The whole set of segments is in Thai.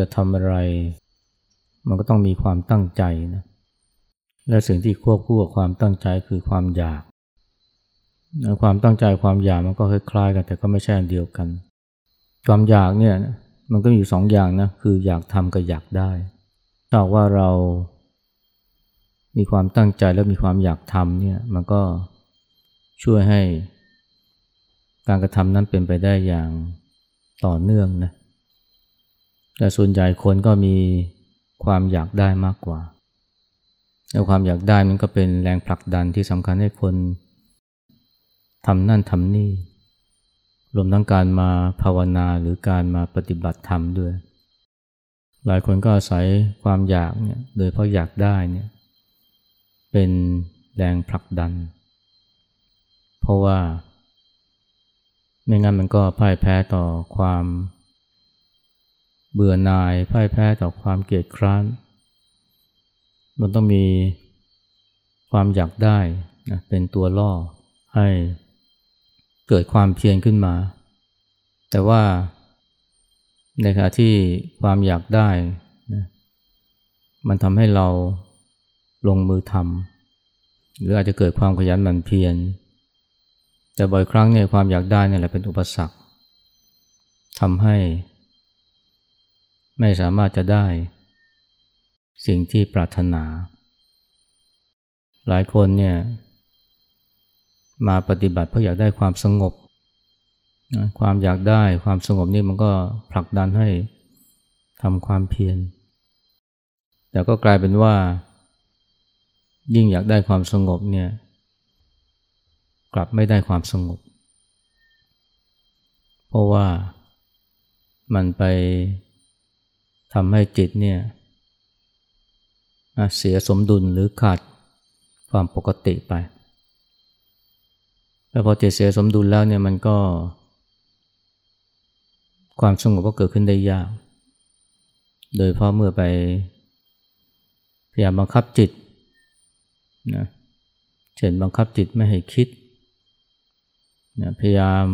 จะทำอะไร มันก็ต้องมีความตั้งใจนะและสิ่งที่ควบคู่กับความตั้งใจคือความอยาก ความตั้งใจความอยากมันก็คล้ายๆกัน แต่ก็ไม่ใช่เดียวกัน ความอยากเนี่ยมันก็มีอยู่สองอย่างนะคืออยากทำกับอยากได้ถ้าว่าเรามีความตั้งใจและมีความอยากทำเนี่ยมันก็ช่วยให้การกระทำนั้นเป็นไปได้อย่างต่อเนื่องนะ แต่ส่วนใหญ่คนก็มีความอยากได้มากกว่า แล้วความอยากได้มันก็เป็นแรงผลักดันที่สำคัญให้คนทำนั่นทำนี่ รวมทั้งการมาภาวนาหรือการมาปฏิบัติธรรมด้วย หลายคนก็อาศัยความอยากเนี่ย โดยเพราะอยากได้เนี่ย เป็นแรงผลักดัน เพราะว่า ไม่งั้นมันก็พ่ายแพ้ต่อความ เบื่อหน่ายพ่ายแพ้ต่อความเกลียดคร้าน มันต้องมีความอยากได้นะเป็นตัวล่อให้เกิดความเพียรขึ้นมา แต่ว่าในขณะที่ความอยากได้นะมันทำให้เราลงมือทำหรืออาจจะเกิดความขยันหมั่นเพียรแต่บ่อยครั้งเนี่ยความอยากได้เนี่ยแหละเป็นอุปสรรคทำให้ ไม่สามารถจะได้ สิ่งที่ปรารถนา หลายคนเนี่ยมาปฏิบัติเพราะอยากได้ความสงบ ความอยากได้ความสงบนี่มันก็ผลักดันให้ทำความเพียร แต่ก็กลายเป็นว่า ยิ่งอยากได้ความสงบเนี่ยกลับไม่ได้ความสงบ เพราะว่ามันไป ทำให้จิตเนี่ยเสียสมดุลหรือขาดความปกติไป แล้วพอจิตเสียสมดุลแล้วเนี่ยมันก็ ความสงบก็เกิดขึ้นได้ยาก โดยเพราะเมื่อไปพยายามบังคับจิตนะเช่นบังคับจิตไม่ให้คิดนะพยายาม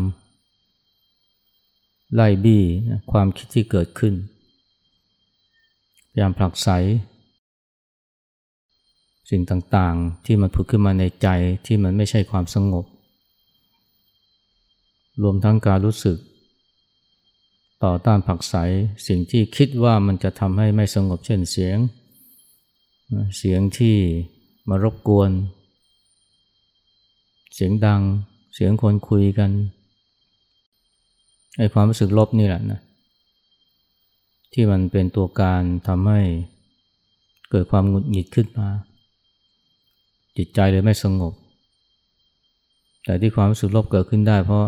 ไล่บี้นะความคิดที่เกิดขึ้น พยายามผลักไสสิ่งต่างๆ ที่มันผุดขึ้นมาในใจที่มันไม่ใช่ความสงบ รวมทั้งการรู้สึก ต่อต้านผักใสสิ่งที่คิดว่ามันจะทำให้ไม่สงบเช่นเสียง เสียงที่มารบกวน เสียงดัง เสียงคนคุยกันไอความรู้สึกลบนี่แหละนะ ที่มันเป็นตัวการทำให้เกิดความหงุดหงิดขึ้นมา จิตใจเลยไม่สงบ แต่ที่ความรู้สึกลบเกิดขึ้นได้เพราะ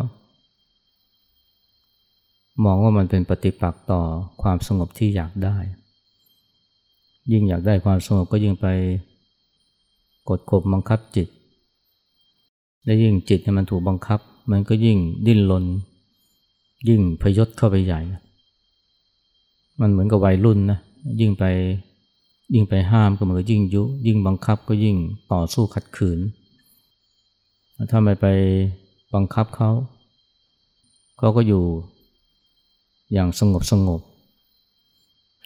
มองว่ามันเป็นปฏิปักษ์ต่อความสงบที่อยากได้ ยิ่งอยากได้ความสงบก็ยิ่งไปกดข่มบังคับจิต และยิ่งจิตมันถูกบังคับ มันก็ยิ่งดิ้นรนยิ่งพยศเข้าไปใหญ่ มันเหมือนกับวัยรุ่นนะยิ่งไปยิ่งไปห้ามก็เหมือนยิ่งยุ ยิ่งบังคับก็ยิ่งต่อสู้ขัดขืน ถ้าไม่ไปบังคับเขาเขาก็อยู่อย่างสงบสงบ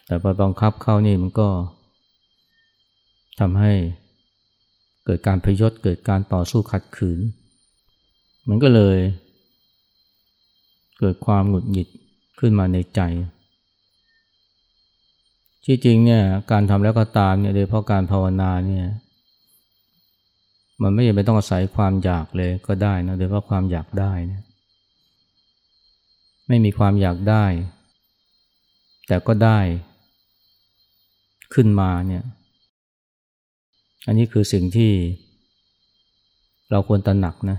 แต่ไปบังคับเขานี่มันก็ทำให้เกิดการพยศเกิดการต่อสู้ขัดขืน มันก็เลย เกิดความหงุดหงิดขึ้นมาในใจ ที่จริงเนี่ยการทำแล้วก็ตามเนี่ยโดยเพราะการภาวนาเนี่ยมันไม่จำเป็นต้องอาศัยความอยากเลยก็ได้นะโดยเพราะความอยากได้เนี่ยไม่มีความอยากได้ แต่ก็ได้ขึ้นมาเนี่ยอันนี้คือสิ่งที่เราควรตระหนักนะ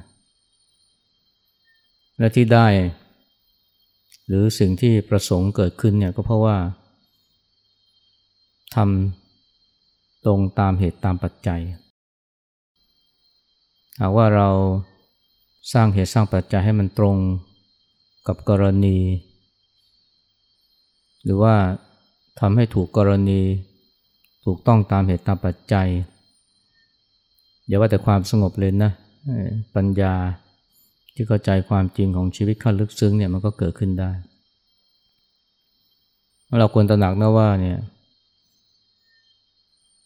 และที่ได้ หรือสิ่งที่ประสงค์เกิดขึ้นเนี่ยก็เพราะว่า ทำตรงตามเหตุตามปัจจัย หากว่าเราสร้างเหตุสร้างปัจจัยให้มันตรงกับกรณี หรือว่าทำให้ถูกกรณี ถูกต้องตามเหตุตามปัจจัยอย่าว่าแต่ความสงบเลยนะปัญญาที่เข้าใจความจริงของชีวิตขั้นลึกซึ้งเนี่ยมันก็เกิดขึ้นได้ เราควรตระหนักนะว่าเนี่ย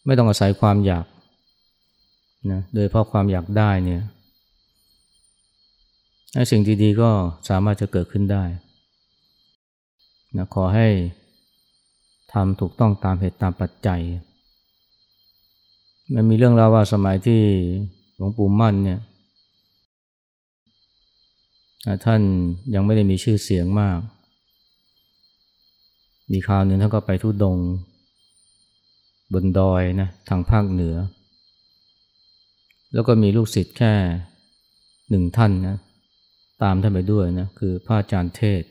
ไม่ต้องอาศัยความอยากนะโดยเพราะความอยากได้เนี่ยสิ่งดีๆก็สามารถจะเกิดขึ้นได้นะขอให้ทำถูกต้องตามเหตุตามปัจจัย มันมีเรื่องราวว่าสมัยที่หลวงปู่มั่นเนี่ยท่านยังไม่ได้มีชื่อเสียงมาก มีคราวหนึ่งท่านก็ไปทุดง บนดอยนะทางภาคเหนือ แล้วก็มีลูกศิษย์แค่หนึ่งท่านนะตามท่านไปด้วยนะคือพระอาจารย์เทศ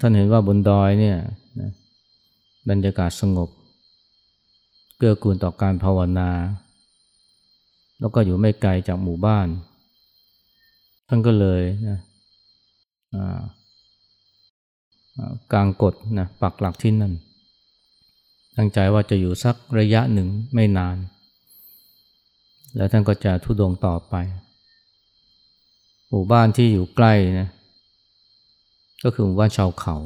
ท่านเห็นว่าบนดอยเนี่ยนะบรรยากาศสงบ เกื้อกูลต่อการภาวนา แล้วก็อยู่ไม่ไกลจากหมู่บ้าน ท่านก็เลยนะกลางกฎนะปักหลักที่นั่น ตั้งใจว่าจะอยู่สักระยะหนึ่งไม่นาน แล้วท่านก็จะทุดงต่อไป หมู่บ้านที่อยู่ใกล้นะก็คือหมู่บ้านชาวเขา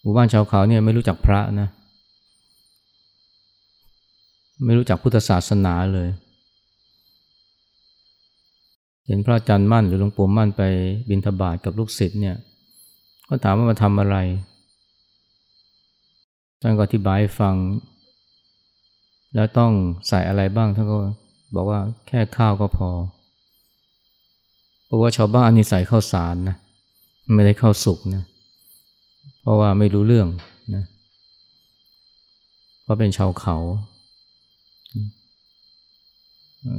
หมู่บ้านชาวเขาเนี่ยไม่รู้จักพระนะ ไม่รู้จักพุทธศาสนาเลย เห็นพระอาจารย์มั่นหรือหลวงปู่มั่นไปบิณฑบาตกับลูกศิษย์เนี่ย ก็ถามว่ามาทำอะไร ท่านก็อธิบายฟัง แล้วต้องใส่อะไรบ้างท่านก็บอกว่าแค่ข้าวก็พอ เพราะว่าชาวบ้านนี่ใส่ข้าวสารนะไม่ได้ข้าวสุกนะเพราะว่าไม่รู้เรื่องนะเพราะเป็นชาวเขา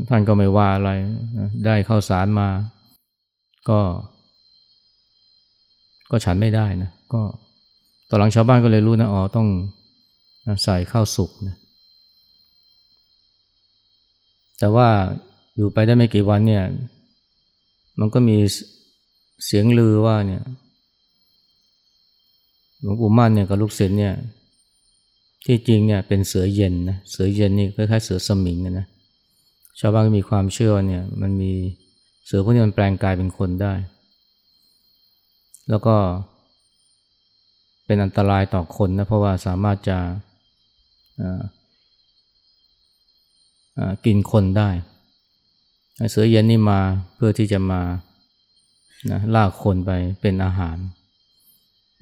ท่านก็ไม่ว่าอะไรได้ข้าวสารมาก็ ก็ฉันไม่ได้นะก็ ตอนหลังชาวบ้านก็เลยรู้นะอ๋อต้องใส่ข้าวสุกนะแต่ว่าอยู่ไปได้ไม่กี่วันเนี่ย มันก็มีเสียงลือว่าเนี่ยหลวงปู่มั่นเนี่ยกับลูกศิษย์เนี่ยที่จริงเนี่ยเป็นเสือเย็นนะเสือเย็นนี่คล้ายๆเสือสมิงนะชาวบ้านก็มีความเชื่อเนี่ยมันมีเสือพวกนี้มันแปลงกายเป็นคนได้ แล้วก็ เป็นอันตรายต่อคนนะเพราะว่าสามารถจะกินคนได้ เสือเย็นนี่มาเพื่อที่จะมานะลากคนไปเป็นอาหาร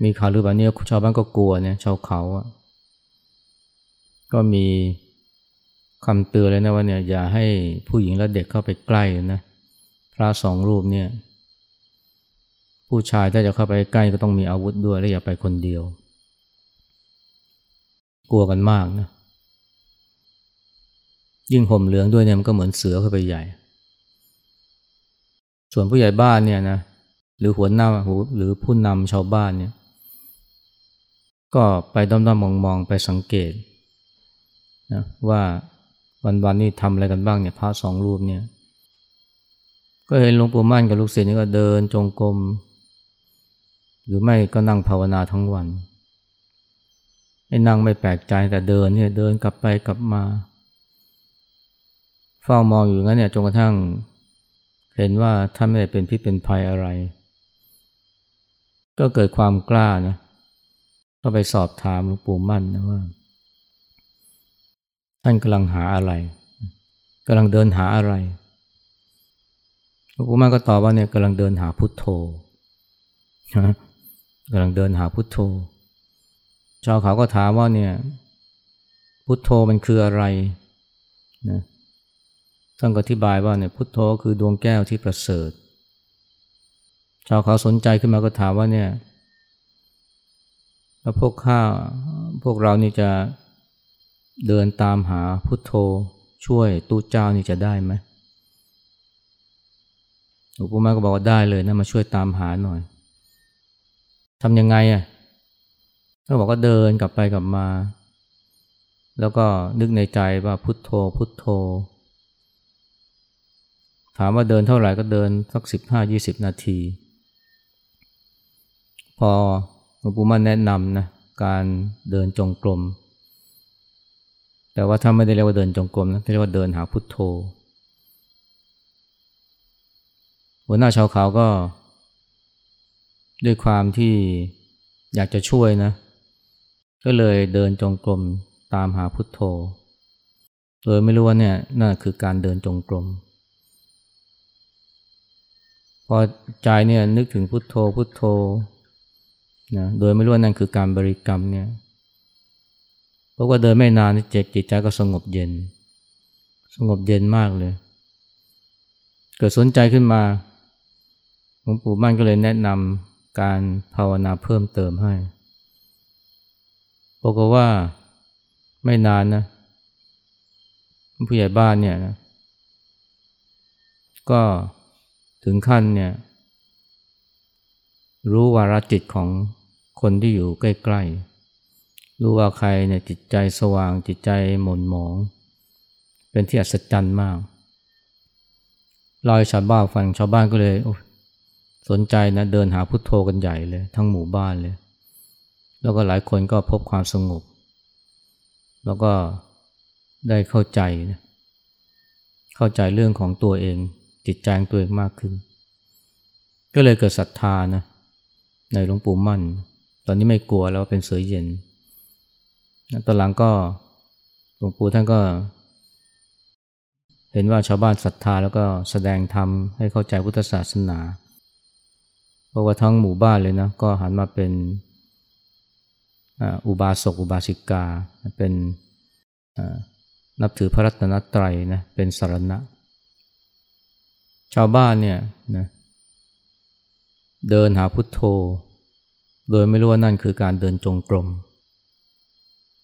มีข่าวหรือแบบนี้ชาวบ้านก็กลัวเนี่ยชาวเขาอะก็มีคำเตือนเลยนะว่าเนี่ยอย่าให้ผู้หญิงและเด็กเข้าไปใกล้นะพระสองรูปเนี่ย ผู้ชายถ้าจะเข้าไปใกล้ก็ต้องมีอาวุธด้วยและอย่าไปคนเดียว กลัวกันมากนะ ยิ่งห่มเหลืองด้วยเนี่ยมันก็เหมือนเสือเข้าไปใหญ่ ส่วนผู้ใหญ่บ้านเนี่ยนะหรือหัวหน้าหรือผู้นำชาวบ้านเนี่ย ก็ไปด้อมๆมองๆไปสังเกตนะว่าวันๆนี่ทำอะไรกันบ้างเนี่ยพระสองรูปเนี่ยก็เห็นหลวงปู่มั่นกับลูกศิษย์นี่ก็เดินจงกรม หรือไม่ก็นั่งภาวนาทั้งวันไอ้นั่งไม่แปลกใจแต่เดินเนี่ยเดินกลับไปกลับมา เฝ้ามองอยู่งั้นเนี่ยจนกระทั่ง เห็นว่าท่านไม่ได้เป็นพิษเป็นภัยอะไร ก็เกิดความกล้านะก็ไปสอบถามหลวงปู่มั่นนะว่า ท่านกำลังหาอะไรกำลังเดินหาอะไรหลวงปู่มั่นก็ตอบว่าเนี่ยกำลังเดินหาพุทโธ กำลังเดินหาพุทโธ ชาวเขาก็ถามว่าเนี่ยพุทโธมันคืออะไรนะท่านก็อธิบายว่าเนี่ยพุทโธคือดวงแก้วที่ประเสริฐ ชาวเขาสนใจขึ้นมาก็ถามว่าเนี่ยแล้วพวกข้าพวกเรานี่จะเดินตามหาพุทโธช่วยตู้เจ้านี่จะได้ไหมหลวงปู่มาก็บอกว่าได้เลยนะมาช่วยตามหาหน่อย ทำยังไงอะเขาบอกว่าเดินกลับไปกลับมา แล้วก็นึกในใจว่าพุทโธ พุทโธ ถามว่าเดินเท่าไหร่ก็เดินสักสิบห้ายี่สิบนาที พอหลวงปู่มั่นแนะนำนะการเดินจงกรม แต่ว่าถ้าไม่ได้เรียกว่าเดินจงกรมนะเรียกว่าเดินหาพุทโธ หัวหน้าชาวเขาก็ ด้วยความที่อยากจะช่วยนะ ก็เลยเดินจงกรมตามหาพุทโธ โดยไม่รู้ว่าเนี่ยนั่นคือการเดินจงกรมพอใจเนี่ยนึกถึงพุทโธพุทโธนะโดยไม่รู้ว่านั่นคือการบริกรรมเนี่ยเพราะว่าเดินไม่นานเจ็บจิตใจก็สงบเย็น สงบเย็นมากเลย เกิดสนใจขึ้นมาหลวงปู่มั่นก็เลยแนะนำ การภาวนาเพิ่มเติมให้บอกว่าไม่นานนะผู้ใหญ่บ้านเนี่ยนะก็ถึงขั้นเนี่ยรู้วาระจิตของคนที่อยู่ใกล้ๆ รู้ว่าใครเนี่ยจิตใจสว่างจิตใจหม่นหมอง เป็นที่อัศจรรย์มากลอยชาวบ้านฟังชาวบ้านก็เลย สนใจนะเดินหาพุทโธกันใหญ่เลย ทั้งหมู่บ้านเลย แล้วก็หลายคนก็พบความสงบ แล้วก็ได้เข้าใจนะเข้าใจเรื่องของตัวเอง จิตใจตัวเองมากขึ้น ก็เลยเกิดศรัทธานะในหลวงปู่มั่น ตอนนี้ไม่กลัวแล้วเป็นเสือเย็นตอนหลังก็หลวงปู่ท่านก็ เห็นว่าชาวบ้านศรัทธาแล้วก็แสดงธรรมให้เข้าใจพุทธศาสนา เพราะว่าทั้งหมู่บ้านเลยนะก็หันมาเป็นอุบาสกอุบาสิกาเป็นนับถือพระรัตนตรัยนะเป็นสารณะ ชาวบ้านเนี่ยนะเดินหาพุทโธ โดยไม่รู้ว่านั่นคือการเดินจงกรม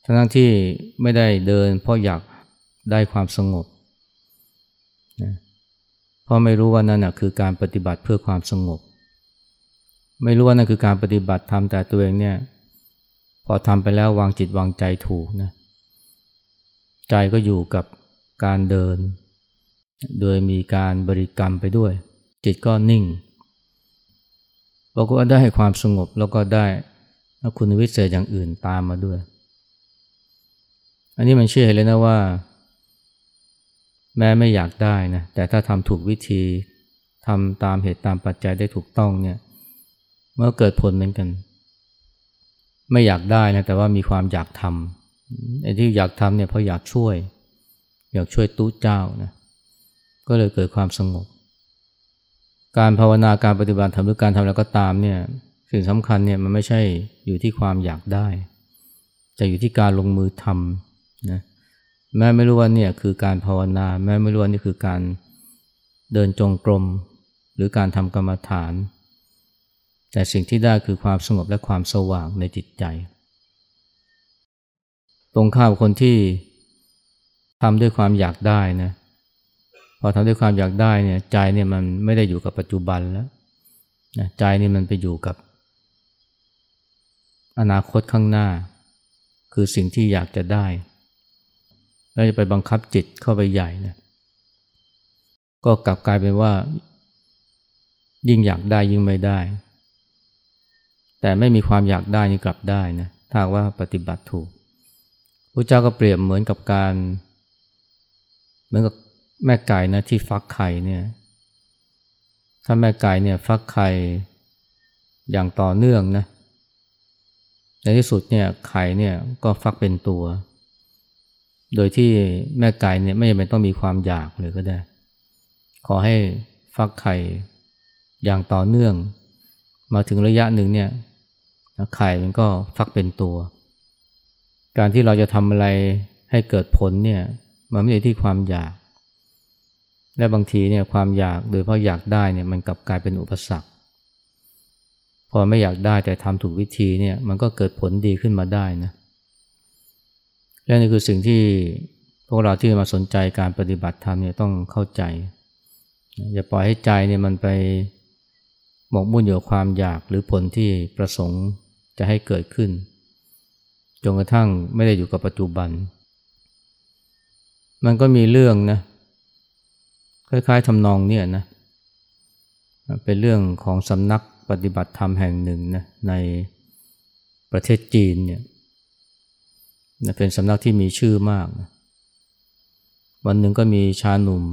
ทั้งที่ไม่ได้เดินเพราะอยากได้ความสงบนะเพราะไม่รู้ว่านั่นคือการปฏิบัติเพื่อความสงบ ไม่รู้ว่านั่นคือการปฏิบัติทำแต่ตัวเองเนี่ย พอทำไปแล้ววางจิตวางใจถูกนะใจก็อยู่กับการเดิน โดยมีการบริกรรมไปด้วย จิตก็นิ่งเราก็ได้ให้ความสงบแล้วก็ได้คุณวิเศษอย่างอื่นตามมาด้วย อันนี้มันเชื่อเลยนะว่า แม้ไม่อยากได้นะแต่ถ้าทำถูกวิธีทำตามเหตุตามปัจจัยได้ถูกต้องเนี่ย เมื่อเกิดผลเหมือนกัน ไม่อยากได้นะแต่ว่ามีความอยากทำไอ้ที่อยากทำเนี่ยเพราะอยากช่วย อยากช่วยตู้เจ้านะก็เลยเกิดความสงบ การภาวนาการปฏิบัติทำหรือการทำอะไรก็ตามเนี่ยสิ่งสำคัญเนี่ยมันไม่ใช่อยู่ที่ความอยากได้ แต่อยู่ที่การลงมือทำนะแม้ไม่รู้ว่าเนี่ยคือการภาวนา แม้ไม่รู้ว่านี่คือการเดินจงกรม หรือการทำกรรมฐาน แต่สิ่งที่ได้คือความสงบและความสว่างในจิตใจ ตรงข้ามคนที่ทำด้วยความอยากได้นะพอทำด้วยความอยากได้เนี่ยใจเนี่ยมันไม่ได้อยู่กับปัจจุบันแล้วนะใจนี่มันไปอยู่กับ อนาคตข้างหน้า คือสิ่งที่อยากจะได้ แล้วจะไปบังคับจิตเข้าไปใหญ่นะก็กลับกลายเป็นว่า ยิ่งอยากได้ยิ่งไม่ได้ แต่ไม่มีความอยากได้นี่กลับได้นะถ้าว่าปฏิบัติถูกพระเจ้าก็เปรียบเหมือนกับการ เหมือนกับแม่ไก่นะที่ฟักไข่เนี่ย ถ้าแม่ไก่เนี่ยฟักไข่อย่างต่อเนื่องนะ ในที่สุดเนี่ยไข่เนี่ยก็ฟักเป็นตัว โดยที่แม่ไก่เนี่ยไม่จำเป็นต้องมีความอยากเลยก็ได้ ขอให้ฟักไข่อย่างต่อเนื่อง มาถึงระยะหนึ่งเนี่ย ไข่มันก็ฟักเป็นตัว การที่เราจะทำอะไรให้เกิดผลเนี่ยมันไม่ใช่ที่ความอยาก และบางทีเนี่ยความอยากโดยเพราะอยากได้เนี่ยมันกลับกลายเป็นอุปสรรค พอไม่อยากได้แต่ทำถูกวิธีเนี่ยมันก็เกิดผลดีขึ้นมาได้นะและนี่คือสิ่งที่พวกเราที่มาสนใจการปฏิบัติธรรมเนี่ยต้องเข้าใจ อย่าปล่อยให้ใจเนี่ยมันไปหมกมุ่นอยู่ความอยากหรือผลที่ประสงค์ จะให้เกิดขึ้น จนกระทั่งไม่ได้อยู่กับปัจจุบัน มันก็มีเรื่องนะ คล้ายๆทำนองเนี่ยนะ เป็นเรื่องของสำนักปฏิบัติธรรมแห่งหนึ่งนะในประเทศจีนเนี่ยเป็นสำนักที่มีชื่อมากนะวันหนึ่งก็มีชาหนุ่ม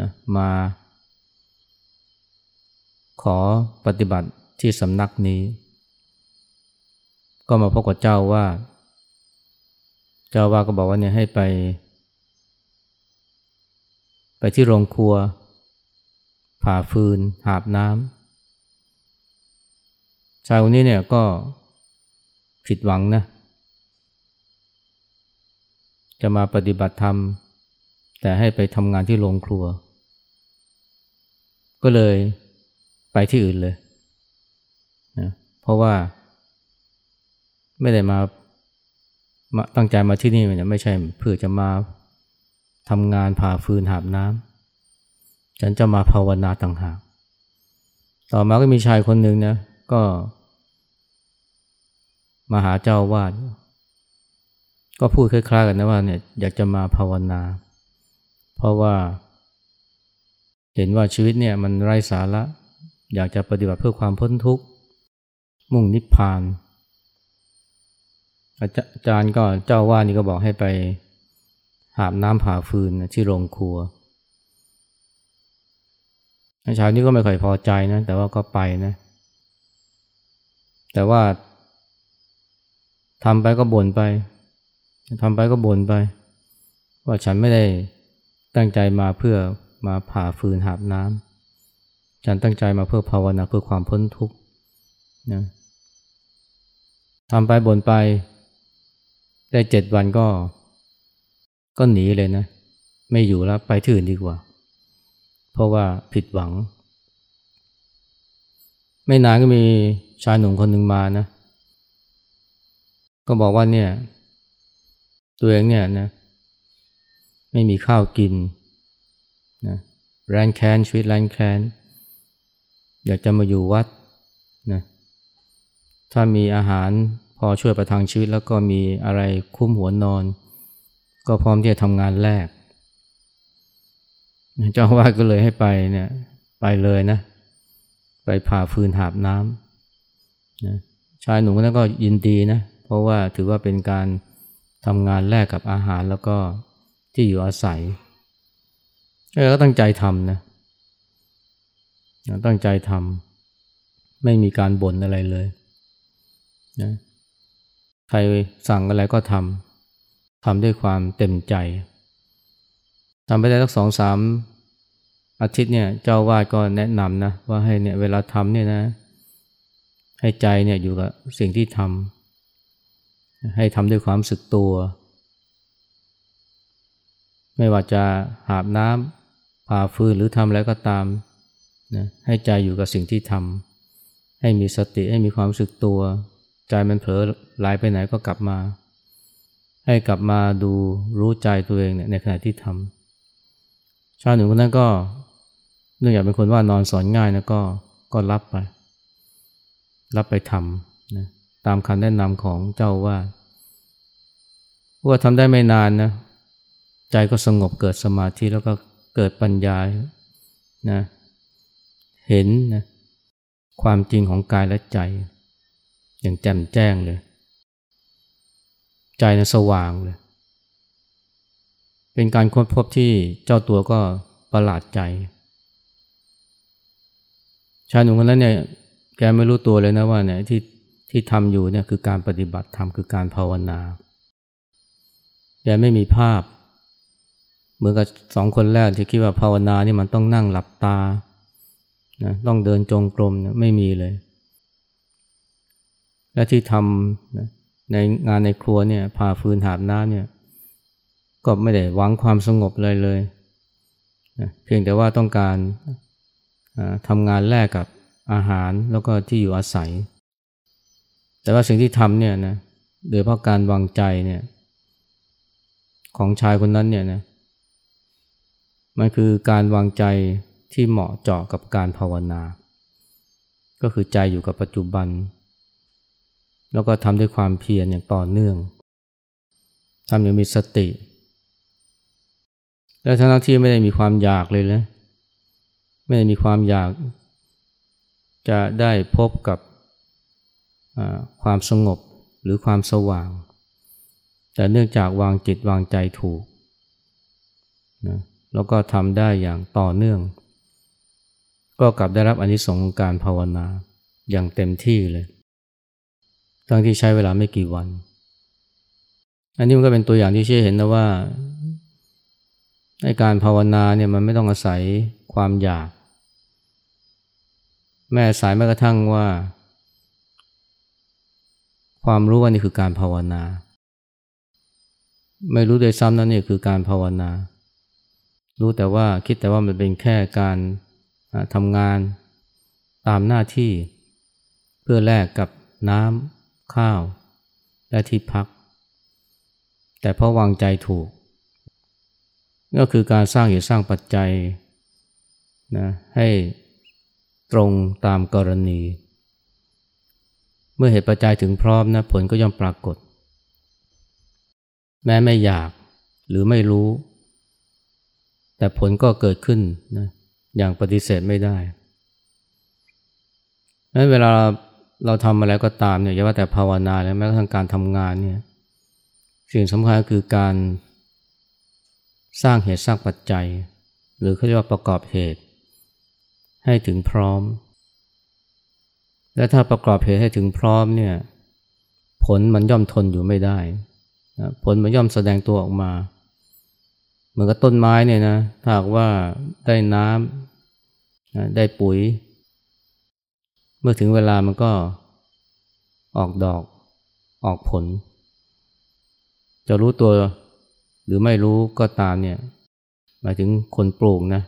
นะมา ขอปฏิบัติที่สำนักนี้ ก็มาพบกับเจ้าว่า เจ้าว่าก็บอกว่าเนี่ยให้ไป ไปที่โรงครัว ผ่าฟืน หาบน้ำชายคนนี้เนี่ยก็ผิดหวังนะ จะมาปฏิบัติธรรม แต่ให้ไปทำงานที่โรงครัว ก็เลยไปที่อื่นเลยนะเพราะว่า ไม่ได้มามาตั้งใจมาที่นี่เนี่ยไม่ใช่เพื่อจะมาทำงานผ่าฟืนหาบน้ำฉันจะมาภาวนาต่างหาก ต่อมาก็มีชายคนหนึ่งนะก็ มาหาเจ้าวาดก็พูดคล้ายๆกันนะว่าเนี่ยอยากจะมาภาวนา เพราะว่า เห็นว่าชีวิตเนี่ยมันไร้สาระ อยากจะปฏิบัติเพื่อความพ้นทุกข์ มุ่งนิพพาน อาจารย์ก็เจ้าว่านี่ก็บอกให้ไปหาบน้ำผ่าฟืนที่โรงครัวชายนี้ก็ไม่ค่อยพอใจนะ แต่ว่าก็ไปนะ แต่ว่าทำไปก็บ่นไปทำไปก็บ่นไป ว่าฉันไม่ได้ตั้งใจมาเพื่อมาผ่าฟืนหาบน้ำฉันตั้งใจมาเพื่อภาวนาเพื่อความพ้นทุกข์นะทำไปบ่นไป ได้เจ็ดวันก็ ก็หนีเลยนะ ไม่อยู่แล้วไปที่อื่นดีกว่า เพราะว่าผิดหวัง ไม่นานก็มีชายหนุ่มคนหนึ่งมานะ ก็บอกว่าเนี่ย ตัวเองเนี่ยนะ ไม่มีข้าวกินนะแรนแคนชีวิตแรนแคนอยากจะมาอยู่วัดนะถ้ามีอาหาร พอช่วยประทังชีวิตแล้วก็มีอะไรคุ้มหัวนอน ก็พร้อมที่จะทำงานแรก เจ้าว่าก็เลยให้ไปเนี่ยไปเลยนะ ไปผ่าฟืนหาบน้ำนะชายหนุ่มนนั้นก็ยินดีนะ เพราะว่าถือว่าเป็นการทำงานแลกกับอาหารแล้วก็ที่อยู่อาศัยก็ตั้งใจทำนะ ตั้งใจทำไม่มีการบ่นอะไรเลยนะ ใครสั่งอะไรก็ทำทำด้วยความเต็มใจทำไปได้สักสองสามอาทิตย์เนี่ยเจ้าวาดก็แนะนำนะว่าให้เนี่ยเวลาทำเนี่ยนะ ให้ใจเนี่ยอยู่กับสิ่งที่ทำให้ทำด้วยความสึกตัว ไม่ว่าจะหาบน้ำผ่าฟืนหรือทำอะไรก็ตามนะให้ใจอยู่กับสิ่งที่ทำให้มีสติให้มีความสึกตัว ใจมันเผลอไหลไปไหนก็กลับมา ให้กลับมาดูรู้ใจตัวเองเนี่ยในขณะที่ทำชาวหนึ่งคนนั้นก็เนื่องจากเป็นคนว่านอนสอนง่ายนะก็ก็รับไป รับไปทำนะตามคำแนะนำของเจ้าว่า ว่าทำได้ไม่นานนะใจก็สงบเกิดสมาธิแล้วก็เกิดปัญญานะเห็นนะความจริงของกายและใจ อย่างแจ่มแจ้งเลย ใจนะสว่างเลย เป็นการค้นพบที่เจ้าตัวก็ประหลาดใจ ชายหนุ่มคนนั้นเนี่ยแกไม่รู้ตัวเลยนะว่าเนี่ยที่ที่ทำอยู่เนี่ยคือการปฏิบัติธรรมคือการภาวนาแกไม่มีภาพ เหมือนกับสองคนแรกที่คิดว่าภาวนานี่มันต้องนั่งหลับตานะต้องเดินจงกรมนะไม่มีเลย และที่ทำในงานในครัวเนี่ยผ่าฟืนหาบน้ำเนี่ยก็ไม่ได้หวังความสงบเลยเลยนะเพียงแต่ว่าต้องการทำงานแลกกับอาหารแล้วก็ที่อยู่อาศัย แต่ว่าสิ่งที่ทำเนี่ยนะโดยเพราะการวางใจเนี่ยของชายคนนั้นเนี่ยนะมันคือการวางใจที่เหมาะเจาะกับการภาวนา ก็คือใจอยู่กับปัจจุบัน แล้วก็ทำด้วยความเพียรอย่างต่อเนื่องทำอย่างมีสติ แล้วทั้งที่ไม่ได้มีความอยากเลยนะไม่ได้มีความอยาก จะได้พบกับความสงบหรือความสว่าง แต่เนื่องจากวางจิตวางใจถูกนะแล้วก็ทำได้อย่างต่อเนื่อง ก็กลับได้รับอนิสงส์การภาวนาอย่างเต็มที่เลย ทั้งที่ใช้เวลาไม่กี่วัน อันนี้มันก็เป็นตัวอย่างที่เชี้เห็นนะว่าในการภาวนาเนี่ยมันไม่ต้องอาศัยความอยาก แม่สายแม้กระทั่งว่า ความรู้ว่านี่คือการภาวนา ไม่รู้โดยซ้ำนั่นนี่คือการภาวนา รู้แต่ว่าคิดแต่ว่ามันเป็นแค่การทำงานตามหน้าที่เพื่อแลกกับน้ำ ข้าว และที่พัก แต่เพราะวางใจถูก ก็คือการสร้างเหตุสร้างปัจจัยนะให้ตรงตามกรณี เมื่อเหตุปัจจัยถึงพร้อมนะผลก็ย่อมปรากฏ แม้ไม่อยากหรือไม่รู้ แต่ผลก็เกิดขึ้นนะอย่างปฏิเสธไม่ได้นั้นเวลา เราทำอะไรก็ตามเนี่ยอย่าว่าแต่ภาวนาแล้วแม้กระทั่งการทำงานเนี่ยสิ่งสำคัญคือการสร้างเหตุสร้างปัจจัย หรือเขาเรียกว่าประกอบเหตุ ให้ถึงพร้อม และถ้าประกอบเหตุให้ถึงพร้อมเนี่ยผลมันย่อมทนอยู่ไม่ได้ ผลมันย่อมแสดงตัวออกมาเหมือนกับต้นไม้เนี่ยนะถ้าหากว่าได้น้ำได้ปุ๋ย เมื่อถึงเวลามันก็ออกดอกออกผล จะรู้ตัวหรือไม่รู้ก็ตามเนี่ย หมายถึงคนปลูกนะ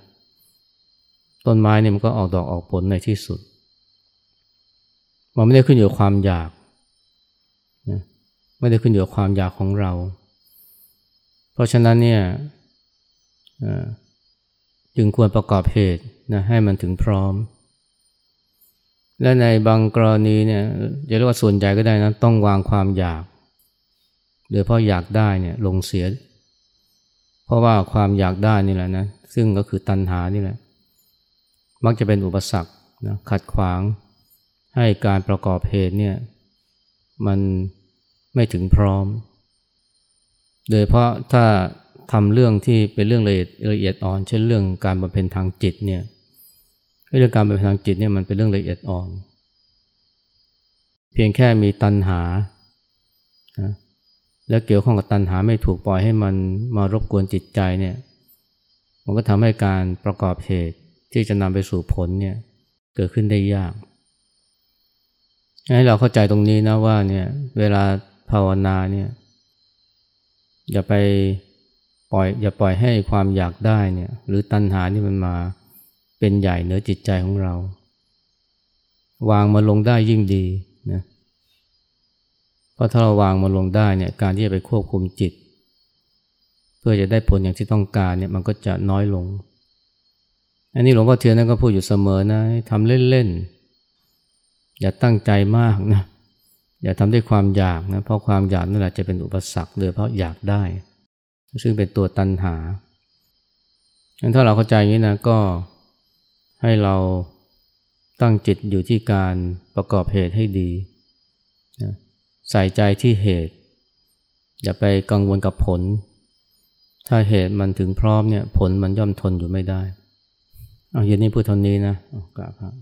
ต้นไม้เนี่ยมันก็ออกดอกออกผลในที่สุด มันไม่ได้ขึ้นอยู่กับความอยากนะไม่ได้ขึ้นอยู่กับความอยากของเรา เพราะฉะนั้นเนี่ยจึงควรประกอบเหตุนะให้มันถึงพร้อม และในบางกรณีเนี่ยจะเรียกว่าส่วนใหญ่ก็ได้นะต้องวางความอยากโดยเพราะอยากได้เนี่ยลงเสีย เพราะว่าความอยากได้นี่แหละนะซึ่งก็คือตัณหานี่แหละ มักจะเป็นอุปสรรคนะขัดขวาง ให้การประกอบเหตุเนี่ยมันไม่ถึงพร้อม โดยเพราะถ้าทำเรื่องที่เป็นเรื่องละเอียดละเอียดอ่อน เช่นเรื่องการบำเพ็ญทางจิตเนี่ย เรื่องการบำเพ็ญทางจิตเนี่ยมันเป็นเรื่องละเอียดอ่อน เพียงแค่มีตัณหานะและเกี่ยวข้องกับตัณหาไม่ถูกปล่อยให้มันมารบกวนจิตใจเนี่ย มันก็ทำให้การประกอบเหตุที่จะนำไปสู่ผลเนี่ยเกิดขึ้นได้ยาก ให้เราเข้าใจตรงนี้นะว่าเนี่ยเวลาภาวนาเนี่ยอย่าไปปล่อยอย่าปล่อยให้ความอยากได้เนี่ยหรือตัณหานี่มันมา เป็นใหญ่เหนือจิตใจของเรา วางมาลงได้ยิ่งดีนะเพราะถ้าเราวางมันลงได้เนี่ยการที่จะไปควบคุมจิต เพื่อจะได้ผลอย่างที่ต้องการเนี่ยมันก็จะน้อยลง อันนี้หลวงพ่อเทียนนั่นก็พูดอยู่เสมอนะทำเล่นๆ อย่าตั้งใจมากนะอย่าทำด้วยความอยากนะเพราะความอยากนั่นแหละจะเป็นอุปสรรคเลยเพราะอยากได้ ซึ่งเป็นตัวตันหางั้นถ้าเราเข้าใจอย่างนี้นะก็ ให้เราตั้งจิตอยู่ที่การประกอบเหตุให้ดี ใส่ใจที่เหตุ อย่าไปกังวลกับผล ถ้าเหตุมันถึงพร้อมเนี่ยผลมันย่อมทนอยู่ไม่ได้ เอาเย็นนี้พูดเท่านี้นะกราบครับ